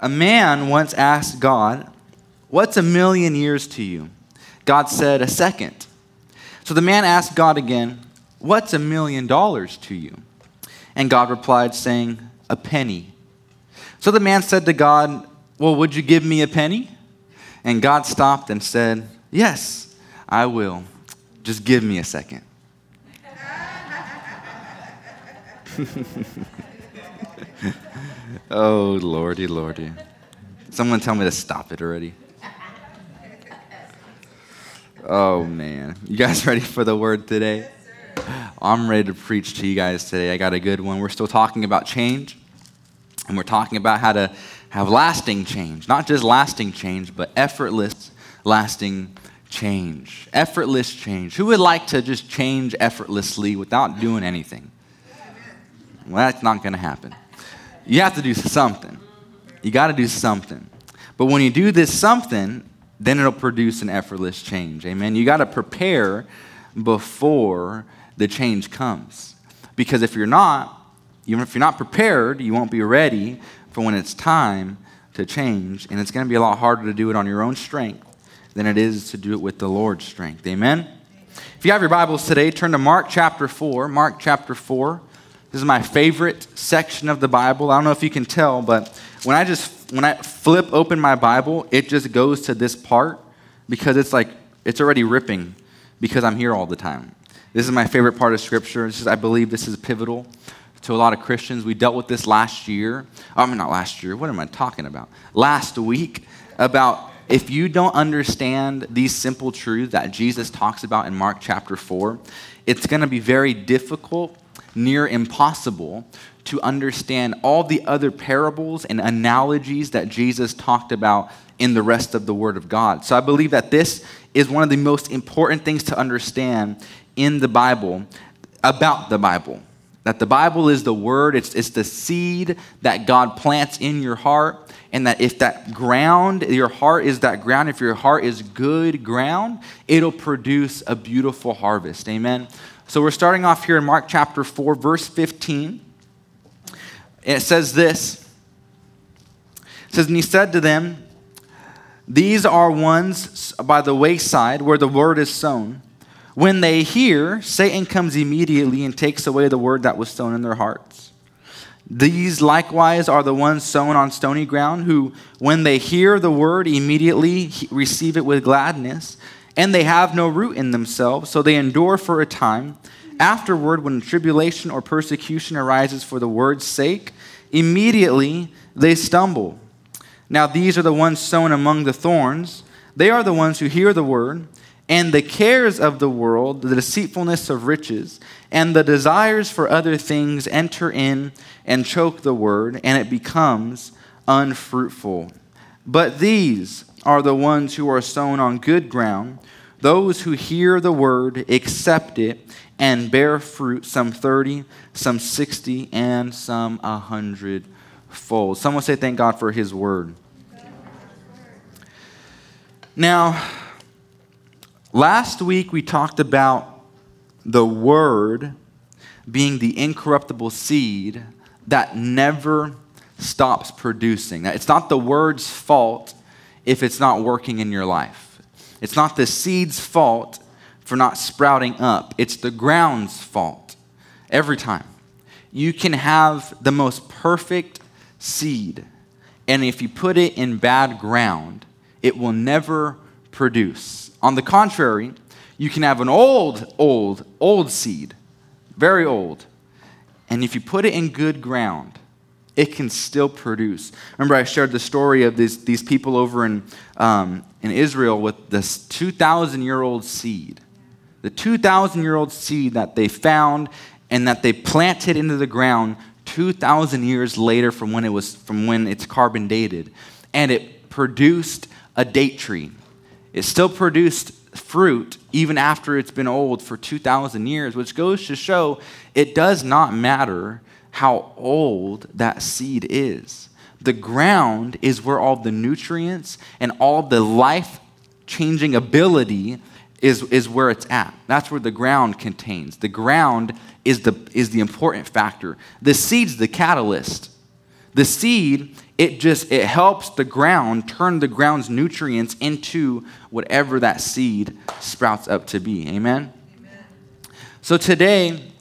A man once asked God, What's a million years to you? God said, A second. So the man asked God again, What's a million dollars to you? And God replied, saying, A penny. So the man said to God, Well, would you give me a penny? And God stopped and said, Yes, I will. Just give me a second. oh, lordy, lordy. Someone tell me to stop it already. Oh, man. You guys ready for the word today? I'm ready to preach to you guys today. I got a good one. We're still talking about change, and we're talking about how to have lasting change. Not just lasting change, but effortless, lasting change. Effortless change. Who would like to just change effortlessly without doing anything? Well, that's not going to happen. You have to do something. You got to do something. But when you do this something, then it'll produce an effortless change. Amen. You got to prepare before the change comes. Because if you're not, even if you're not prepared, you won't be ready for when it's time to change. And it's going to be a lot harder to do it on your own strength than it is to do it with the Lord's strength. Amen. If you have your Bibles today, turn to Mark chapter 4. Mark chapter 4. This is my favorite section of the Bible. I don't know if you can tell, but when I just when I flip open my Bible, it just goes to this part because it's like it's already ripping because I'm here all the time. This is my favorite part of Scripture. This Is, I believe this is pivotal to a lot of Christians. We dealt with this last year. I mean, not last year. What am I talking about? Last week about if you don't understand these simple truths that Jesus talks about in Mark chapter 4, it's going to be very difficult near impossible to understand all the other parables and analogies that Jesus talked about in the rest of the Word of God. So I believe that this is one of the most important things to understand in the Bible about the Bible. That the Bible is the Word, it's, it's the seed that God plants in your heart. And that if that ground, your heart is that ground, if your heart is good ground, it'll produce a beautiful harvest. Amen. So we're starting off here in Mark chapter 4, verse 15. It says this. It says, And he said to them, These are ones by the wayside where the word is sown. When they hear, Satan comes immediately and takes away the word that was sown in their hearts. These likewise are the ones sown on stony ground, who, when they hear the word, immediately receive it with gladness and they have no root in themselves, so they endure for a time. Afterward, when tribulation or persecution arises for the word's sake, immediately they stumble. Now, these are the ones sown among the thorns. They are the ones who hear the word, and the cares of the world, the deceitfulness of riches, and the desires for other things enter in and choke the word, and it becomes unfruitful. But these are the ones who are sown on good ground those who hear the word, accept it, and bear fruit, some 30, some 60, and some 100 fold. Someone say, Thank God for his word. Now, last week we talked about the word being the incorruptible seed that never stops producing. It's not the word's fault if it's not working in your life. It's not the seed's fault for not sprouting up, it's the ground's fault every time. You can have the most perfect seed, and if you put it in bad ground, it will never produce. On the contrary, you can have an old, old, old seed, very old, and if you put it in good ground, it can still produce. Remember, I shared the story of these, these people over in, um, in Israel with this 2,000 year old seed. The 2,000 year old seed that they found and that they planted into the ground 2,000 years later from when, it was, from when it's carbon dated. And it produced a date tree. It still produced fruit even after it's been old for 2,000 years, which goes to show it does not matter how old that seed is. The ground is where all the nutrients and all the life changing ability is, is where it's at. That's where the ground contains. The ground is the, is the important factor. The seed's the catalyst. The seed, it just it helps the ground turn the ground's nutrients into whatever that seed sprouts up to be. Amen. Amen. So today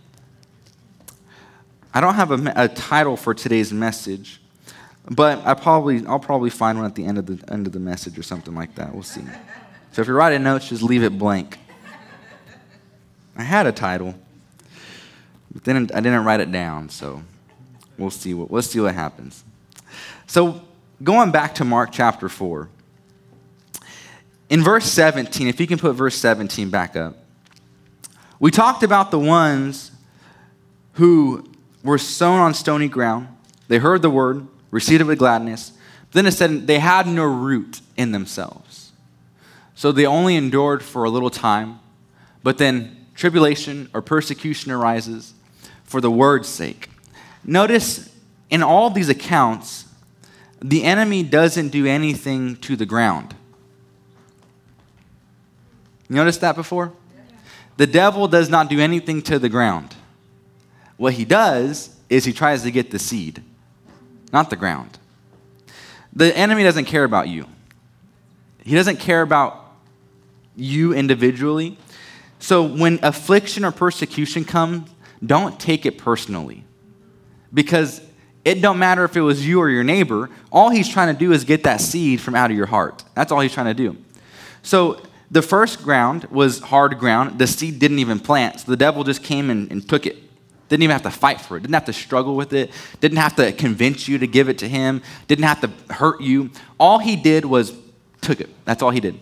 I don't have a, a title for today's message, but I probably I'll probably find one at the end of the end of the message or something like that. We'll see. So if you're writing notes, just leave it blank. I had a title, but then I didn't write it down, so we'll see what let's see what happens. So going back to Mark chapter 4. In verse 17, if you can put verse 17 back up, we talked about the ones who were sown on stony ground. They heard the word, received it with gladness. Then it said they had no root in themselves. So they only endured for a little time, but then tribulation or persecution arises for the word's sake. Notice in all these accounts, the enemy doesn't do anything to the ground. You noticed that before? The devil does not do anything to the ground. What he does is he tries to get the seed, not the ground. The enemy doesn't care about you. He doesn't care about you individually. So when affliction or persecution comes, don't take it personally. Because it don't matter if it was you or your neighbor. All he's trying to do is get that seed from out of your heart. That's all he's trying to do. So the first ground was hard ground. The seed didn't even plant. So the devil just came and, and took it. Didn't even have to fight for it. Didn't have to struggle with it. Didn't have to convince you to give it to him. Didn't have to hurt you. All he did was took it. That's all he did.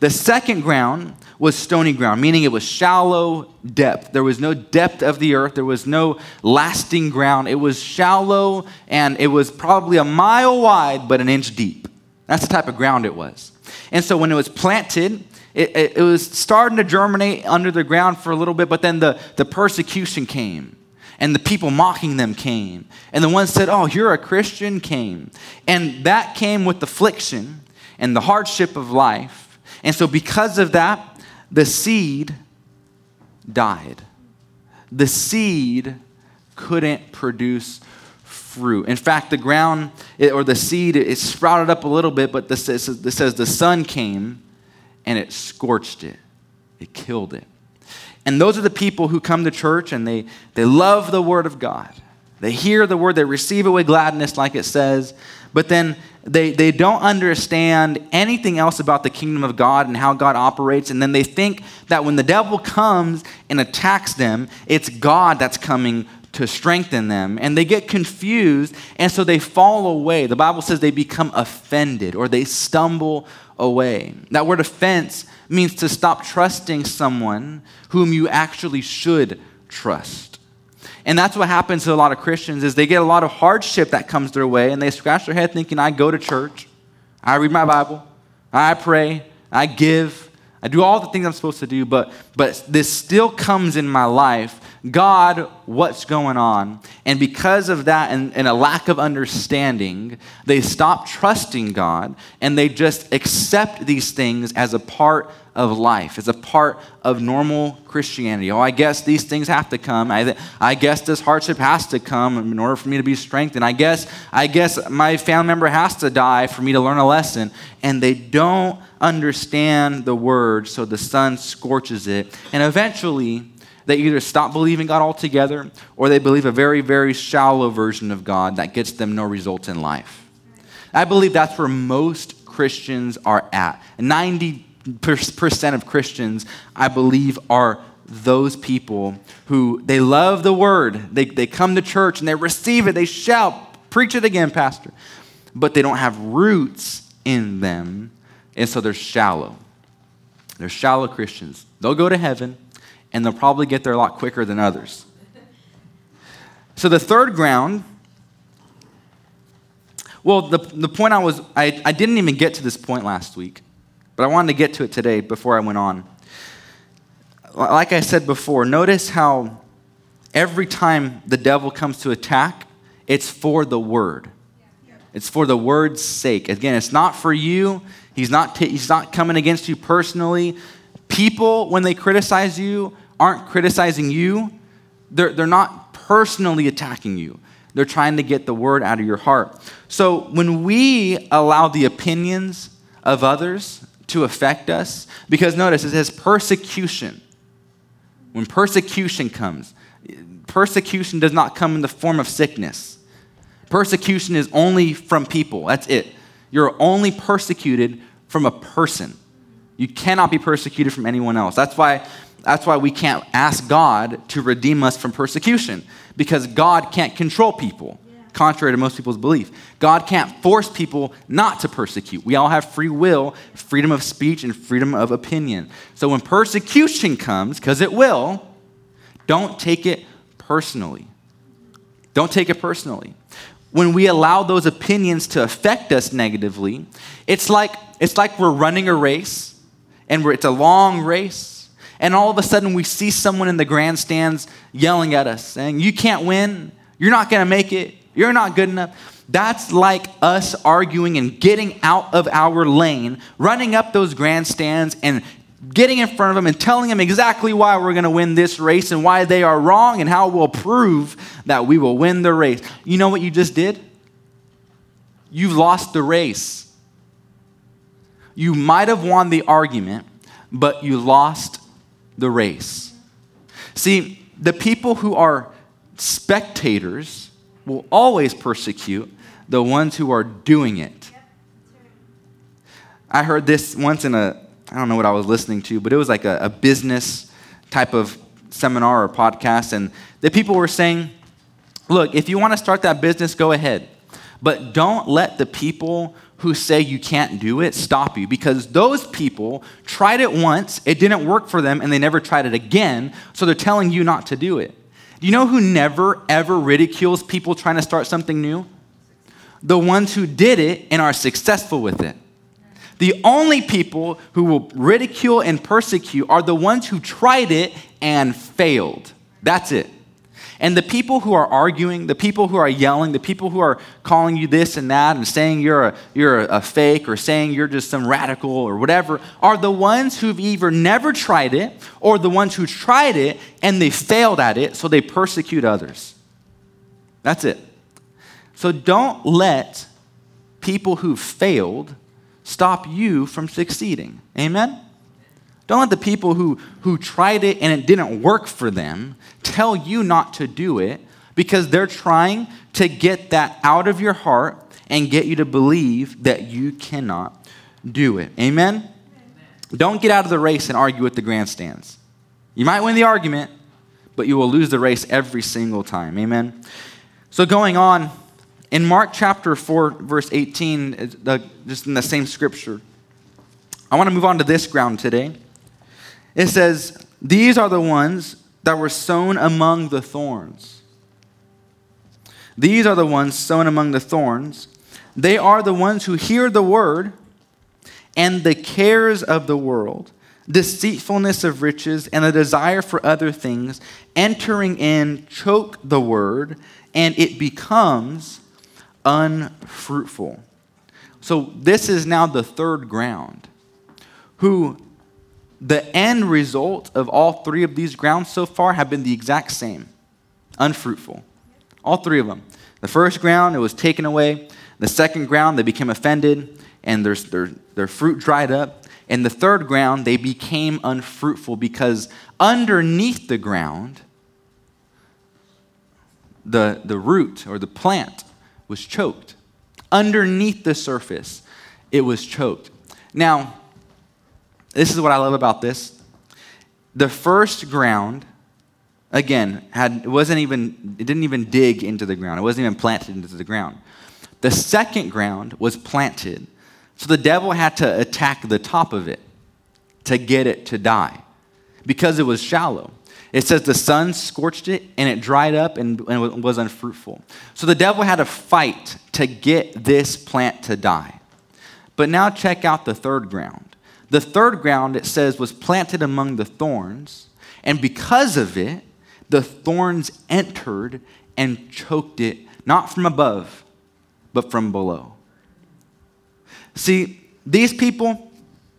The second ground was stony ground, meaning it was shallow depth. There was no depth of the earth, there was no lasting ground. It was shallow and it was probably a mile wide, but an inch deep. That's the type of ground it was. And so when it was planted, it, it, it was starting to germinate under the ground for a little bit, but then the, the persecution came and the people mocking them came. And the ones said, Oh, you're a Christian came. And that came with affliction and the hardship of life. And so, because of that, the seed died. The seed couldn't produce fruit. In fact, the ground or the seed, it sprouted up a little bit, but this, this says the sun came and it scorched it, it killed it. And those are the people who come to church and they, they love the word of God. They hear the word, they receive it with gladness, like it says, but then they, they don't understand anything else about the kingdom of God and how God operates. And then they think that when the devil comes and attacks them, it's God that's coming to strengthen them. And they get confused, and so they fall away. The Bible says they become offended or they stumble away. That word offense means to stop trusting someone whom you actually should trust. And that's what happens to a lot of Christians is they get a lot of hardship that comes their way and they scratch their head thinking, I go to church, I read my Bible, I pray, I give, I do all the things I'm supposed to do, but, but this still comes in my life. God, what's going on? And because of that and, and a lack of understanding, they stop trusting God and they just accept these things as a part of life. It's a part of normal Christianity. Oh, I guess these things have to come. I, I guess this hardship has to come in order for me to be strengthened. I guess, I guess my family member has to die for me to learn a lesson. And they don't understand the word, so the sun scorches it. And eventually, they either stop believing God altogether or they believe a very, very shallow version of God that gets them no results in life. I believe that's where most Christians are at. 90 percent of Christians, I believe, are those people who they love the word. They, they come to church and they receive it. They shout, preach it again, Pastor. But they don't have roots in them. And so they're shallow. They're shallow Christians. They'll go to heaven and they'll probably get there a lot quicker than others. So the third ground, well, the, the point I was, I, I didn't even get to this point last week. But I wanted to get to it today before I went on. Like I said before, notice how every time the devil comes to attack, it's for the word. It's for the word's sake. Again, it's not for you. He's not, t- he's not coming against you personally. People, when they criticize you, aren't criticizing you. They're, they're not personally attacking you. They're trying to get the word out of your heart. So when we allow the opinions of others to affect us, because notice it says persecution. When persecution comes, persecution does not come in the form of sickness. Persecution is only from people. That's it. You're only persecuted from a person. You cannot be persecuted from anyone else. That's why, that's why we can't ask God to redeem us from persecution, because God can't control people, contrary to most people's belief. God can't force people not to persecute. We all have free will, freedom of speech, and freedom of opinion. So when persecution comes, because it will, don't take it personally. Don't take it personally when we allow those opinions to affect us negatively, it's like, it's like we're running a race and it's a long race. And all of a sudden, we see someone in the grandstands yelling at us, saying, You can't win. You're not going to make it. You're not good enough. That's like us arguing and getting out of our lane, running up those grandstands and getting in front of them and telling them exactly why we're going to win this race and why they are wrong and how we'll prove that we will win the race. You know what you just did? You've lost the race. You might have won the argument, but you lost the race. See, the people who are spectators will always persecute the ones who are doing it. I heard this once in a I don't know what I was listening to, but it was like a, a business type of seminar or podcast. And the people were saying, look, if you want to start that business, go ahead. But don't let the people who say you can't do it stop you because those people tried it once, it didn't work for them, and they never tried it again. So they're telling you not to do it. Do you know who never, ever ridicules people trying to start something new? The ones who did it and are successful with it. The only people who will ridicule and persecute are the ones who tried it and failed. That's it. And the people who are arguing, the people who are yelling, the people who are calling you this and that and saying you're a, you're a, fake or saying you're just some radical or whatever are the ones who've either never tried it or the ones who tried it and they failed at it, so they persecute others. That's it. So don't let people who've failed stop you from succeeding. Amen? Don't let the people who, who tried it and it didn't work for them tell you not to do it because they're trying to get that out of your heart and get you to believe that you cannot do it. Amen? Amen? Don't get out of the race and argue with the grandstands. You might win the argument, but you will lose the race every single time. Amen? So, going on, in Mark chapter 4, verse 18, uh, just in the same scripture, I want to move on to this ground today. It says, These are the ones that were sown among the thorns. These are the ones sown among the thorns. They are the ones who hear the word, and the cares of the world, deceitfulness of riches, and the desire for other things entering in choke the word, and it becomes unfruitful. So, this is now the third ground. Who the end result of all three of these grounds so far have been the exact same unfruitful. All three of them. The first ground, it was taken away. The second ground, they became offended and their, their, their fruit dried up. And the third ground, they became unfruitful because underneath the ground, the, the root or the plant was choked. Underneath the surface, it was choked. Now, this is what I love about this. The first ground, again, had it wasn't even it didn't even dig into the ground. It wasn't even planted into the ground. The second ground was planted. So the devil had to attack the top of it to get it to die because it was shallow. It says the sun scorched it and it dried up and, and was unfruitful. So the devil had to fight to get this plant to die. But now check out the third ground. The third ground, it says, was planted among the thorns, and because of it, the thorns entered and choked it, not from above, but from below. See, these people,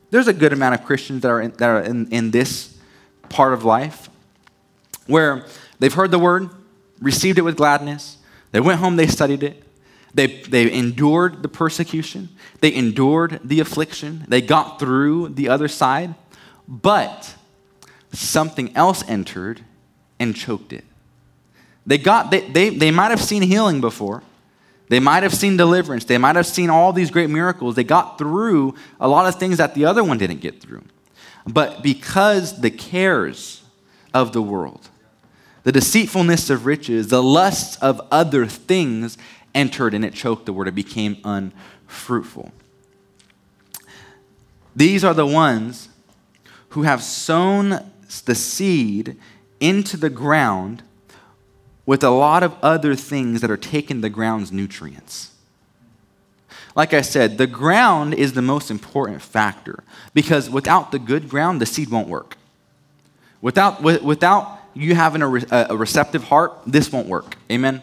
there's a good amount of Christians that are in, that are in, in this part of life where they've heard the word, received it with gladness, They went home, they studied it. They, they endured the persecution, they endured the affliction, they got through the other side, but something else entered and choked it. They, got, they, they, they might have seen healing before. They might have seen deliverance. They might have seen all these great miracles. They got through a lot of things that the other one didn't get through. But because the cares of the world, the deceitfulness of riches, the lusts of other things entered and it choked the word. It became unfruitful. These are the ones who have sown the seed into the ground with a lot of other things that are taking the ground's nutrients. Like I said, the ground is the most important factor because without the good ground, the seed won't work. Without, without you having a, a receptive heart, this won't work. Amen?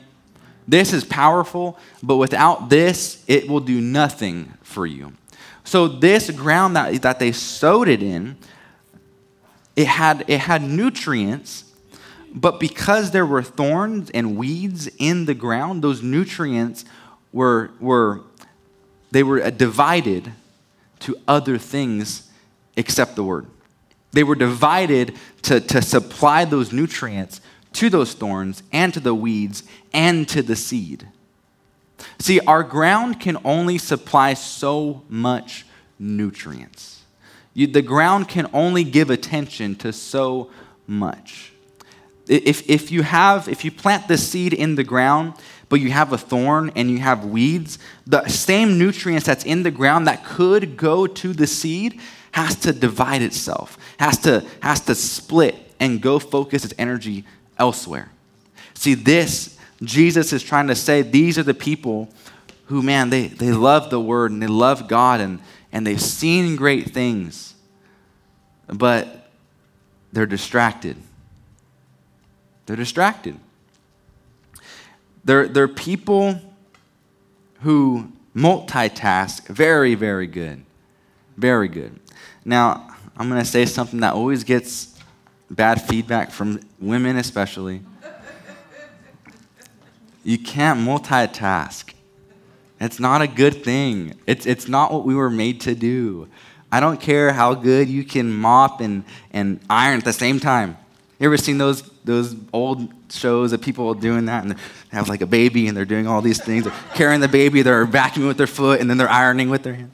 This is powerful, but without this, it will do nothing for you. So, this ground that, that they sowed it in, it had, it had nutrients, but because there were thorns and weeds in the ground, those nutrients were, were they were uh, divided to other things except the word. They were divided to, to supply those nutrients to those thorns and to the weeds and to the seed. See, our ground can only supply so much nutrients. You, the ground can only give attention to so much. If, if you have, if you plant the seed in the ground, but you have a thorn and you have weeds, the same nutrients that's in the ground that could go to the seed has to divide itself, has to, has to split and go focus its energy elsewhere. See, this, Jesus is trying to say, these are the people who, man, they, they love the word and they love God and, and they've seen great things, but they're distracted. They're distracted. They're, they're people who multitask very, very good. Very good. Now, I'm going to say something that always gets bad feedback from women, especially. You can't multitask. It's not a good thing. It's, it's not what we were made to do. I don't care how good you can mop and, and iron at the same time. You ever seen those, those old shows of people doing that and they have like a baby and they're doing all these things? They're carrying the baby, they're vacuuming with their foot, and then they're ironing with their hand.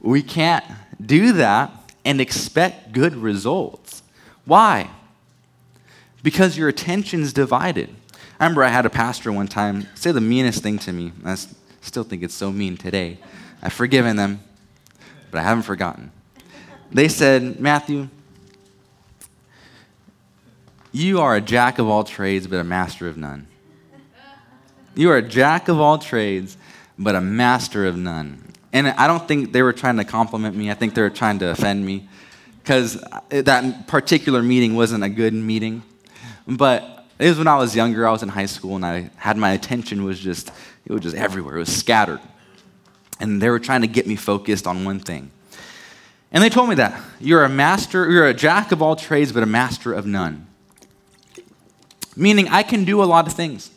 We can't do that and expect good results. Why? Because your attention's divided. I remember I had a pastor one time say the meanest thing to me. I still think it's so mean today. I've forgiven them, but I haven't forgotten. They said, Matthew, you are a jack of all trades, but a master of none. You are a jack of all trades, but a master of none. And I don't think they were trying to compliment me. I think they were trying to offend me because that particular meeting wasn't a good meeting. But it was when I was younger, I was in high school, and I had my attention was just, it was just everywhere. It was scattered. And they were trying to get me focused on one thing. And they told me that. You're a master, you're a jack of all trades, but a master of none. Meaning I can do a lot of things.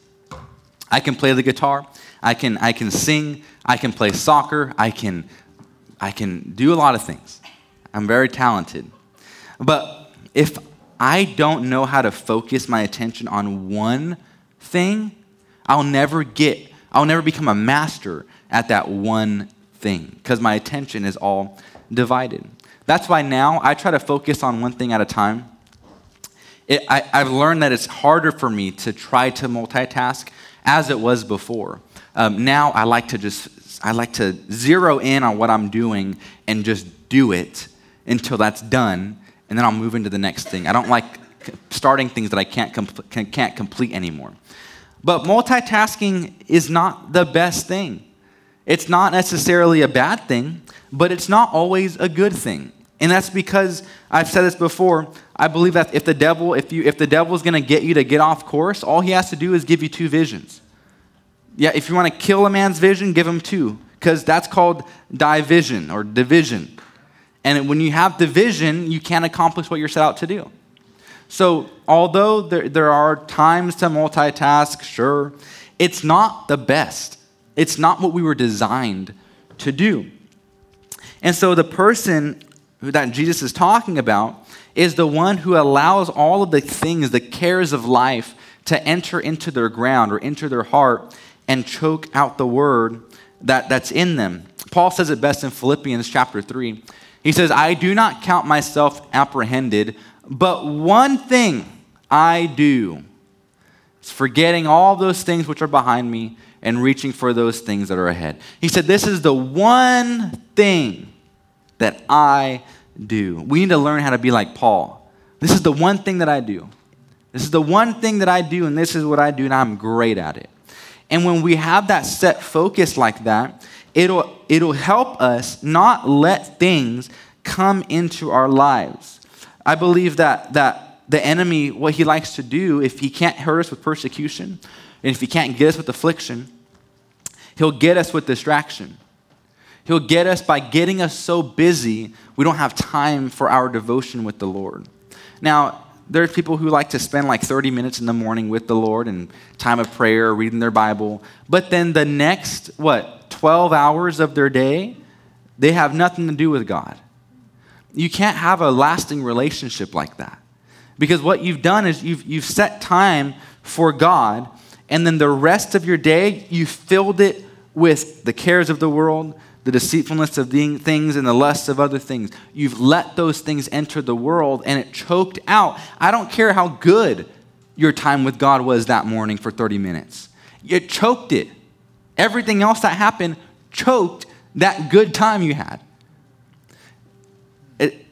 I can play the guitar, I can, I can sing, I can play soccer, I can, I can do a lot of things. I'm very talented. But if I don't know how to focus my attention on one thing, I'll never get, I'll never become a master at that one thing because my attention is all divided. That's why now I try to focus on one thing at a time. It, I, have learned that it's harder for me to try to multitask as it was before. Um, now I like to just I like to zero in on what I'm doing and just do it until that's done, and then I'll move into the next thing. I don't like starting things that I can't, com- can't complete anymore. But multitasking is not the best thing. It's not necessarily a bad thing, but it's not always a good thing. And that's because I've said this before. I believe that if the devil, if you if the devil's gonna get you to get off course, all he has to do is give you two visions. Yeah, if you want to kill a man's vision, give him two. Because that's called division or division. And when you have division, you can't accomplish what you're set out to do. So, although there, there are times to multitask, sure, it's not the best. It's not what we were designed to do. And so, the person that Jesus is talking about is the one who allows all of the things, the cares of life, to enter into their ground or enter their heart and choke out the word that, that's in them. Paul says it best in Philippians chapter 3. He says, I do not count myself apprehended, but one thing I do is forgetting all those things which are behind me and reaching for those things that are ahead. He said, This is the one thing that I do. We need to learn how to be like Paul. This is the one thing that I do. This is the one thing that I do, and this is what I do, and I'm great at it. And when we have that set focus like that, it'll, it'll help us not let things come into our lives. I believe that, that the enemy, what he likes to do, if he can't hurt us with persecution, and if he can't get us with affliction, he'll get us with distraction. He'll get us by getting us so busy, we don't have time for our devotion with the Lord. Now, there's people who like to spend like 30 minutes in the morning with the Lord and time of prayer, reading their Bible. But then the next, what, 12 hours of their day, they have nothing to do with God. You can't have a lasting relationship like that. Because what you've done is you've, you've set time for God, and then the rest of your day, you filled it with the cares of the world, the deceitfulness of things and the lusts of other things. You've let those things enter the world and it choked out. I don't care how good your time with God was that morning for 30 minutes, it choked it. Everything else that happened choked that good time you had. It,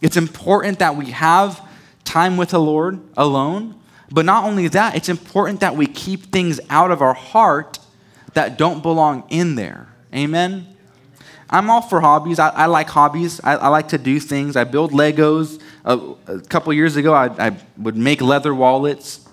it's important that we have time with the Lord alone, but not only that, it's important that we keep things out of our heart that don't belong in there. Amen? I'm all for hobbies. I, I like hobbies. I, I, like to do things. I build Legos. Uh, a couple years ago, I, I, would make leather wallets.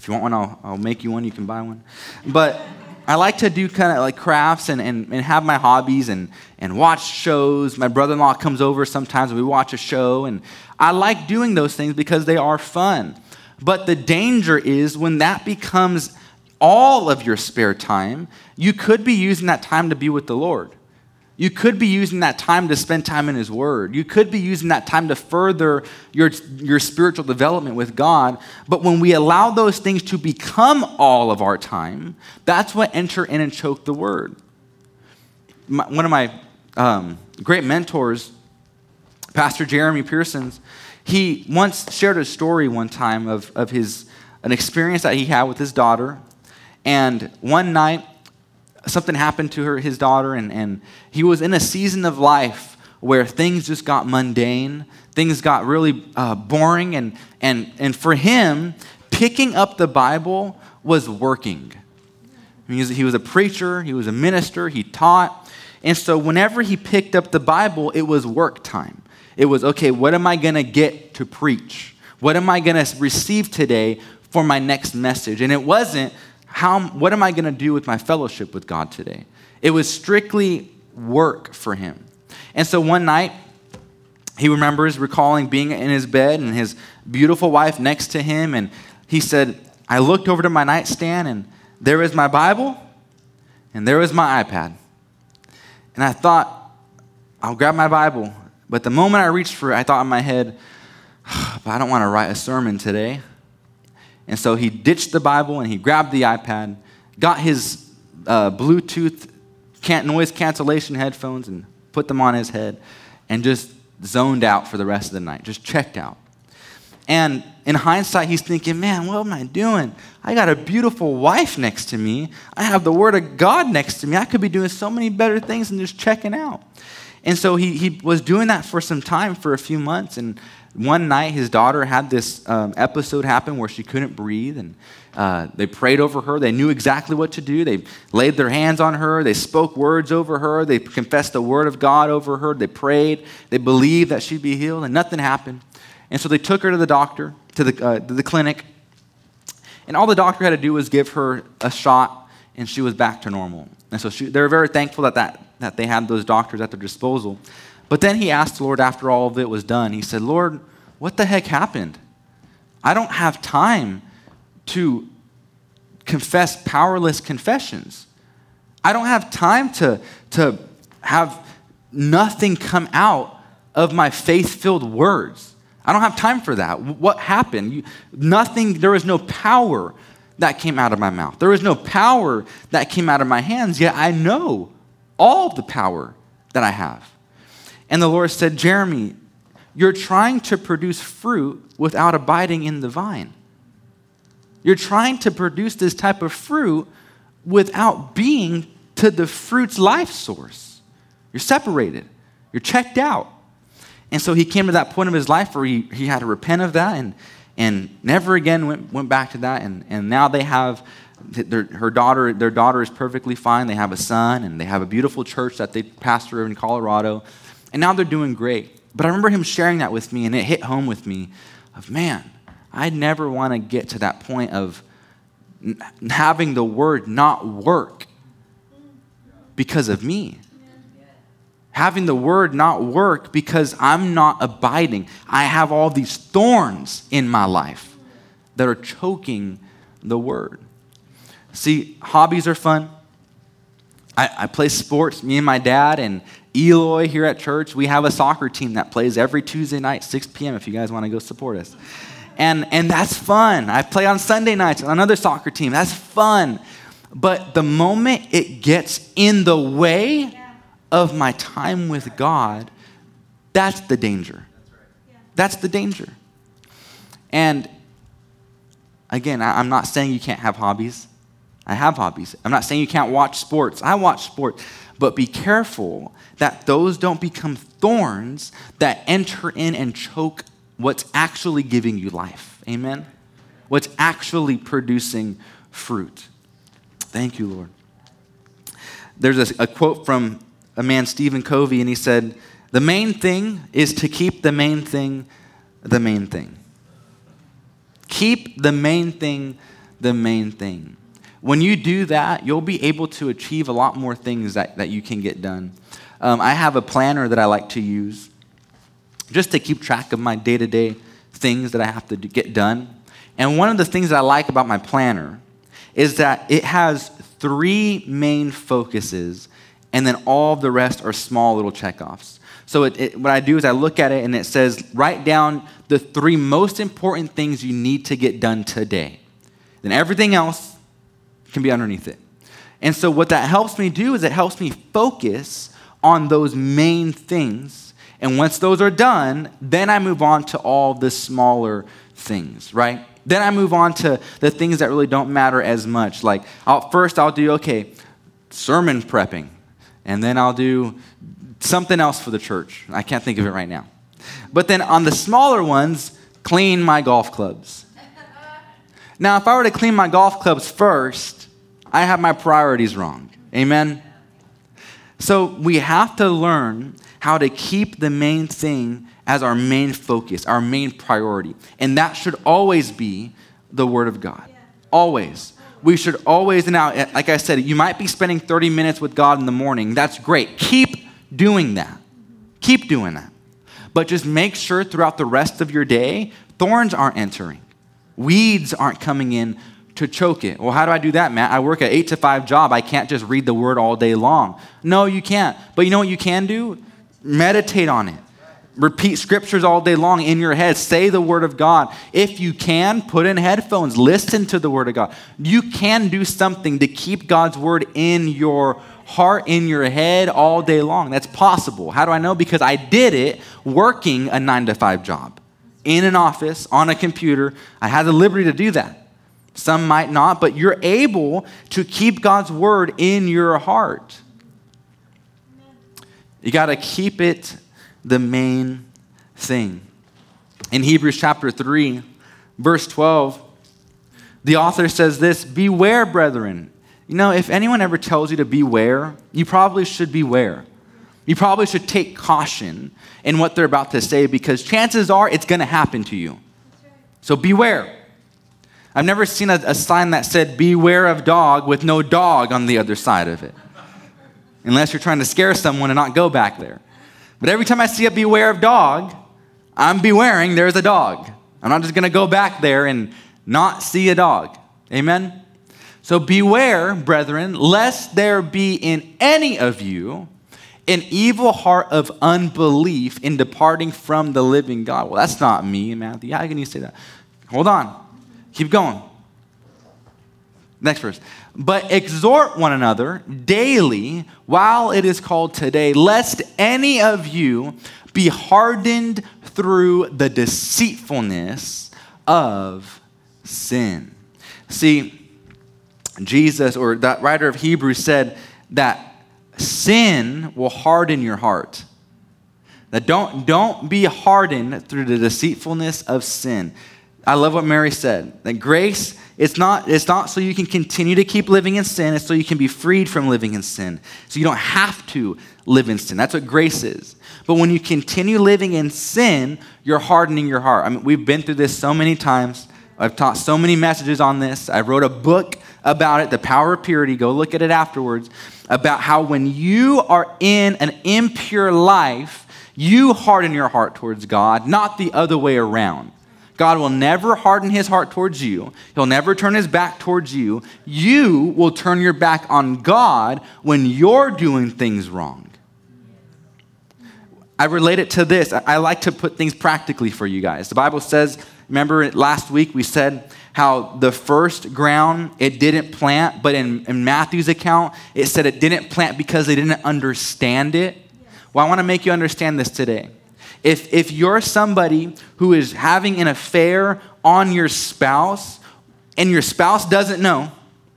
If you want one, I'll, I'll make you one. You can buy one. But I like to do kind of like crafts and, and, and have my hobbies and, and watch shows. My brother in law comes over sometimes and we watch a show. And I like doing those things because they are fun. But the danger is when that becomes all of your spare time, you could be using that time to be with the Lord. You could be using that time to spend time in His Word. You could be using that time to further your, your spiritual development with God. But when we allow those things to become all of our time, that's what enter in and choke the Word. My, one of my um, great mentors, Pastor Jeremy Pearsons, he once shared a story one time of, of his, an experience that he had with his daughter and one night, something happened to her, his daughter, and, and he was in a season of life where things just got mundane, things got really uh, boring, and, and, and for him, picking up the Bible was working. He was, he was a preacher, he was a minister, he taught. And so whenever he picked up the Bible, it was work time. It was, okay, what am I going to get to preach? What am I going to receive today for my next message? And it wasn't how, what am I going to do with my fellowship with God today? It was strictly work for him. And so one night, he remembers recalling being in his bed and his beautiful wife next to him. And he said, I looked over to my nightstand and there was my Bible and there was my iPad. And I thought, I'll grab my Bible. But the moment I reached for it, I thought in my head, but I don't want to write a sermon today. And so he ditched the Bible and he grabbed the iPad, got his uh, Bluetooth noise cancellation headphones and put them on his head and just zoned out for the rest of the night, just checked out. And in hindsight, he's thinking, man, what am I doing? I got a beautiful wife next to me. I have the Word of God next to me. I could be doing so many better things than just checking out. And so he, he was doing that for some time, for a few months. And one night his daughter had this um, episode happen where she couldn't breathe. And uh, they prayed over her. They knew exactly what to do. They laid their hands on her. They spoke words over her. They confessed the word of god over her. They prayed. They believed that she'd be healed and nothing happened. And so they took her to the doctor to the, uh, to the clinic. And all the doctor had to do was give her a shot and she was back to normal and so she, they were very thankful that, that, that they had those doctors at their disposal but then he asked the Lord after all of it was done, he said, Lord, what the heck happened? I don't have time to confess powerless confessions. I don't have time to, to have nothing come out of my faith filled words. I don't have time for that. What happened? You, nothing, there was no power that came out of my mouth. There was no power that came out of my hands, yet I know all the power that I have. And the Lord said, Jeremy, you're trying to produce fruit without abiding in the vine. You're trying to produce this type of fruit without being to the fruit's life source. You're separated, you're checked out. And so he came to that point of his life where he, he had to repent of that and, and never again went, went back to that. And, and now they have their, her daughter, their daughter is perfectly fine. They have a son and they have a beautiful church that they pastor in Colorado. And now they're doing great. But I remember him sharing that with me and it hit home with me of man, I never want to get to that point of having the word not work because of me having the word not work because I'm not abiding. I have all these thorns in my life that are choking the word. See, hobbies are fun. I, I, play sports. Me and my dad and Eloy here at church, we have a soccer team that plays every Tuesday night, 6 p.m., if you guys want to go support us. And, and that's fun. I play on Sunday nights on another soccer team. That's fun. But the moment it gets in the way, of my time with God, that's the danger. That's the danger. And again, I'm not saying you can't have hobbies. I have hobbies. I'm not saying you can't watch sports. I watch sports. But be careful that those don't become thorns that enter in and choke what's actually giving you life. Amen? What's actually producing fruit. Thank you, Lord. There's a, a quote from a man, Stephen Covey, and he said, The main thing is to keep the main thing the main thing. Keep the main thing the main thing. When you do that, you'll be able to achieve a lot more things that, that you can get done. Um, I have a planner that I like to use just to keep track of my day to day things that I have to do, get done. And one of the things that I like about my planner is that it has three main focuses and then all the rest are small little checkoffs. So it, it, what I do is I look at it and it says, write down the three most important things you need to get done today. Then everything else can be underneath it. And so what that helps me do is it helps me focus on those main things. And once those are done, then I move on to all the smaller things, right? Then I move on to the things that really don't matter as much. Like, I'll, first I'll do, okay, sermon prepping and then I'll do something else for the church. I can't think of it right now. But then on the smaller ones, clean my golf clubs. Now, if I were to clean my golf clubs first, I have my priorities wrong. Amen? So we have to learn how to keep the main thing as our main focus, our main priority. And that should always be the Word of God. Always we should always, now, eh, like I said, you might be spending 30 minutes with God in the morning. That's great. Keep doing that. Keep doing that. But just make sure throughout the rest of your day, thorns aren't entering, weeds aren't coming in to choke it. Well, how do I do that, Matt? I work an eight to five job. I can't just read the word all day long. No, you can't. But you know what you can do? Meditate on it. Repeat scriptures all day long in your head. Say the word of God. If you can, put in headphones. Listen to the word of God. You can do something to keep God's word in your heart, in your head all day long. That's possible. How do I know? Because I did it working a nine to five job in an office on a computer. I had the liberty to do that. Some might not, but you're able to keep God's word in your heart. You got to keep it the main thing. In Hebrews chapter 3, verse 12, the author says this Beware, brethren. You know, if anyone ever tells you to beware, you probably should beware. You probably should take caution in what they're about to say because chances are it's going to happen to you. So beware. I've never seen a, a, sign that said, Beware of dog with no dog on the other side of it. Unless you're trying to scare someone and not go back there. But every time I see a beware of dog, I'm bewaring there's a dog. I'm not just going to go back there and not see a dog. Amen? So beware, brethren, lest there be in any of you an evil heart of unbelief in departing from the living God. Well, that's not me, Matthew. How can you say that? Hold on. Keep going. Next verse. But exhort one another daily while it is called today, lest any of you be hardened through the deceitfulness of sin. See, Jesus, or that writer of Hebrews, said that sin will harden your heart. That don't, don't be hardened through the deceitfulness of sin. I love what Mary said. That grace, it's not, it's not so you can continue to keep living in sin, it's so you can be freed from living in sin. So you don't have to live in sin. That's what grace is. But when you continue living in sin, you're hardening your heart. I mean, we've been through this so many times. I've taught so many messages on this. I wrote a book about it, The Power of Purity. Go look at it afterwards. About how when you are in an impure life, you harden your heart towards God, not the other way around. God will never harden his heart towards you. He'll never turn his back towards you. You will turn your back on God when you're doing things wrong. I relate it to this. I like to put things practically for you guys. The Bible says, remember last week we said how the first ground it didn't plant, but in, in Matthew's account it said it didn't plant because they didn't understand it. Well, I want to make you understand this today. If, if you're somebody who is having an affair on your spouse and your spouse doesn't know,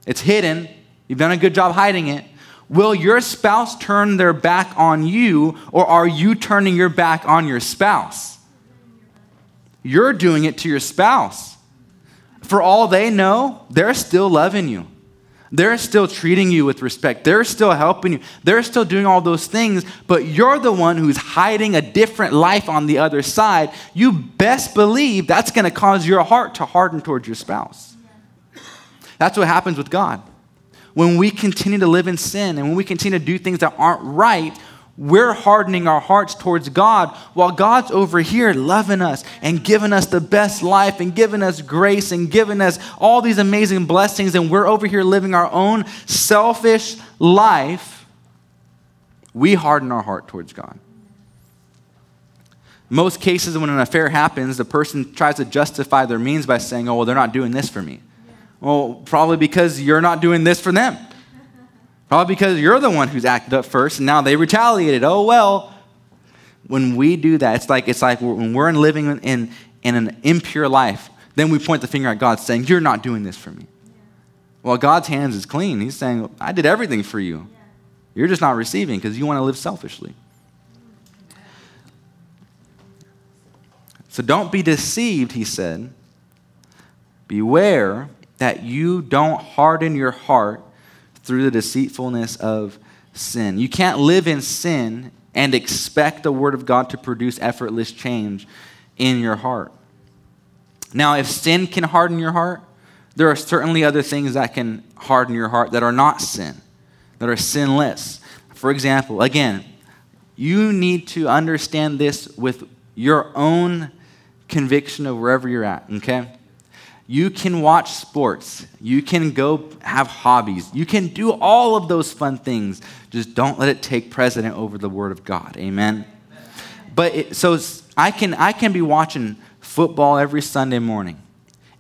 it's hidden, you've done a good job hiding it, will your spouse turn their back on you or are you turning your back on your spouse? You're doing it to your spouse. For all they know, they're still loving you. They're still treating you with respect. They're still helping you. They're still doing all those things, but you're the one who's hiding a different life on the other side. You best believe that's going to cause your heart to harden towards your spouse. That's what happens with God. When we continue to live in sin and when we continue to do things that aren't right, we're hardening our hearts towards God while God's over here loving us and giving us the best life and giving us grace and giving us all these amazing blessings, and we're over here living our own selfish life. We harden our heart towards God. Most cases, when an affair happens, the person tries to justify their means by saying, Oh, well, they're not doing this for me. Well, probably because you're not doing this for them. Probably because you're the one who's acted up first and now they retaliated. Oh, well. When we do that, it's like, it's like when we're living in, in an impure life, then we point the finger at God saying, You're not doing this for me. Well, God's hands is clean. He's saying, I did everything for you. You're just not receiving because you want to live selfishly. So don't be deceived, he said. Beware that you don't harden your heart through the deceitfulness of sin. You can't live in sin and expect the Word of God to produce effortless change in your heart. Now, if sin can harden your heart, there are certainly other things that can harden your heart that are not sin, that are sinless. For example, again, you need to understand this with your own conviction of wherever you're at, okay? You can watch sports. You can go have hobbies. You can do all of those fun things. Just don't let it take precedent over the Word of God. Amen. But it, so I can I can be watching football every Sunday morning,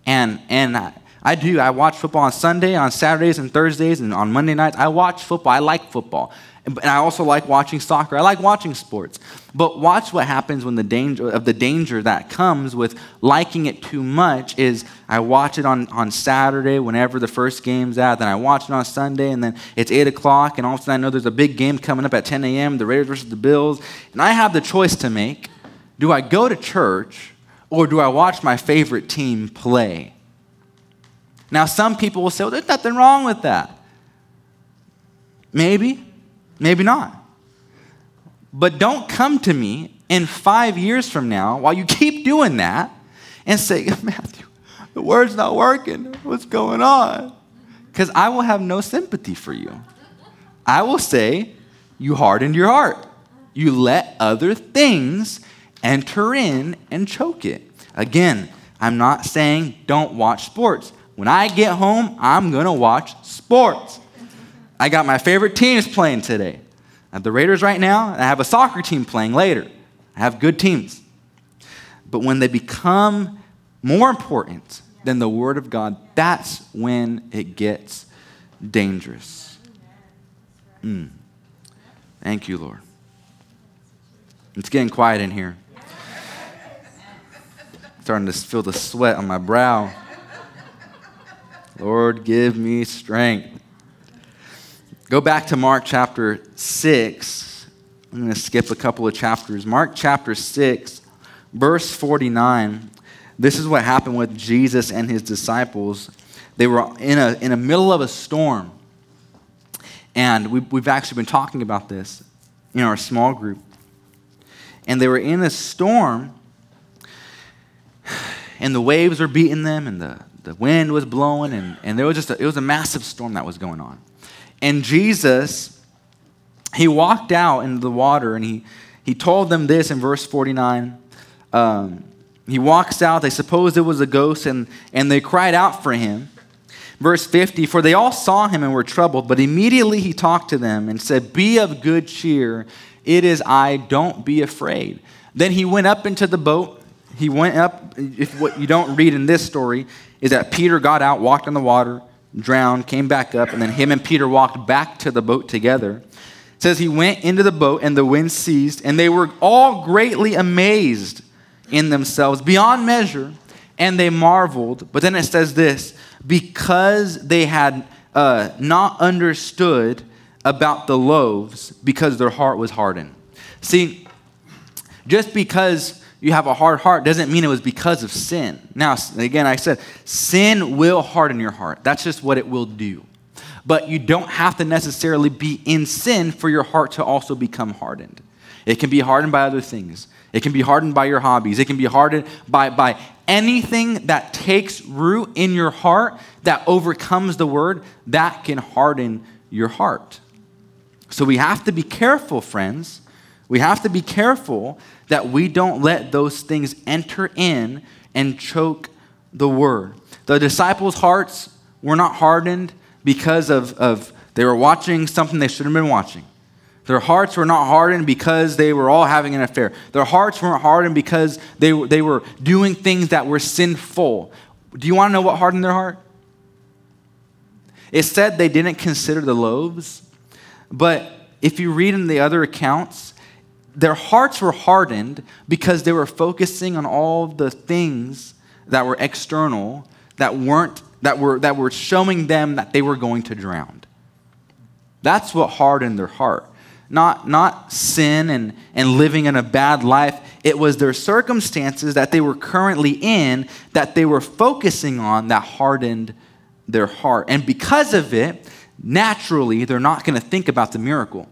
and and I, I do. I watch football on Sunday, on Saturdays and Thursdays, and on Monday nights. I watch football. I like football. And I also like watching soccer. I like watching sports. But watch what happens when the danger of the danger that comes with liking it too much is I watch it on, on Saturday whenever the first game's at, then I watch it on Sunday, and then it's 8 o'clock, and all of a sudden I know there's a big game coming up at 10 a.m., the Raiders versus the Bills, and I have the choice to make. Do I go to church or do I watch my favorite team play? Now, some people will say, well, there's nothing wrong with that. Maybe. Maybe not. But don't come to me in five years from now while you keep doing that and say, Matthew, the word's not working. What's going on? Because I will have no sympathy for you. I will say, you hardened your heart. You let other things enter in and choke it. Again, I'm not saying don't watch sports. When I get home, I'm going to watch sports. I got my favorite teams playing today. I have the Raiders right now, I have a soccer team playing later. I have good teams. But when they become more important than the Word of God, that's when it gets dangerous. Mm. Thank you, Lord. It's getting quiet in here. Starting to feel the sweat on my brow. Lord, give me strength. Go back to Mark chapter 6. I'm going to skip a couple of chapters. Mark chapter 6, verse 49. This is what happened with Jesus and his disciples. They were in a, in the middle of a storm. And we, we've actually been talking about this in our small group. And they were in a storm, and the waves were beating them, and the, the wind was blowing, and, and there was just a, it was a massive storm that was going on. And Jesus, he walked out into the water, and he, he told them this in verse 49. Um, he walks out, they supposed it was a ghost, and, and they cried out for him. Verse 50 For they all saw him and were troubled, but immediately he talked to them and said, Be of good cheer. It is I, don't be afraid. Then he went up into the boat. He went up. If what you don't read in this story is that Peter got out, walked on the water, drowned, came back up, and then him and Peter walked back to the boat together. It says he went into the boat and the wind ceased, and they were all greatly amazed in themselves beyond measure, and they marveled. But then it says this because they had uh, not understood about the loaves because their heart was hardened. See, just because you have a hard heart doesn't mean it was because of sin. Now, again, I said sin will harden your heart. That's just what it will do. But you don't have to necessarily be in sin for your heart to also become hardened. It can be hardened by other things. It can be hardened by your hobbies. It can be hardened by, by anything that takes root in your heart that overcomes the word, that can harden your heart. So we have to be careful, friends. We have to be careful that we don't let those things enter in and choke the word. The disciples' hearts were not hardened because of, of they were watching something they shouldn't have been watching. Their hearts were not hardened because they were all having an affair. Their hearts weren't hardened because they, they were doing things that were sinful. Do you want to know what hardened their heart? It said they didn't consider the loaves but if you read in the other accounts, their hearts were hardened because they were focusing on all the things that were external that weren't that were that were showing them that they were going to drown. That's what hardened their heart. Not, not sin and, and living in a bad life. It was their circumstances that they were currently in that they were focusing on that hardened their heart. And because of it, naturally they're not going to think about the miracle.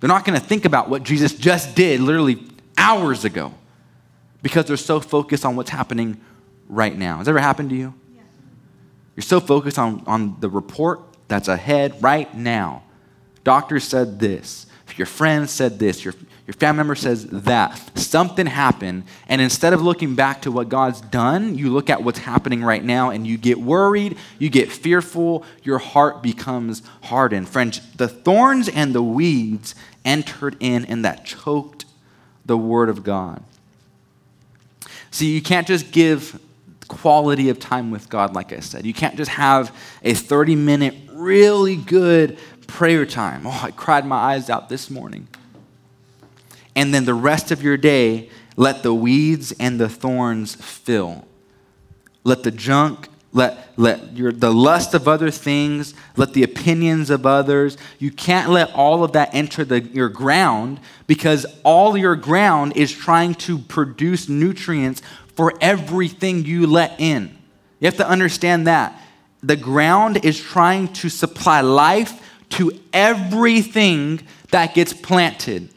They're not going to think about what Jesus just did literally hours ago because they're so focused on what's happening right now. Has that ever happened to you? Yeah. You're so focused on, on the report that's ahead right now. Doctor said this. Your friend said this. Your, your family member says that. Something happened, and instead of looking back to what God's done, you look at what's happening right now and you get worried, you get fearful, your heart becomes hardened. Friends, the thorns and the weeds entered in and that choked the Word of God. See, you can't just give quality of time with God, like I said. You can't just have a 30 minute, really good prayer time. Oh, I cried my eyes out this morning and then the rest of your day, let the weeds and the thorns fill. Let the junk, let, let your, the lust of other things, let the opinions of others. You can't let all of that enter the, your ground because all your ground is trying to produce nutrients for everything you let in. You have to understand that. The ground is trying to supply life to everything that gets planted.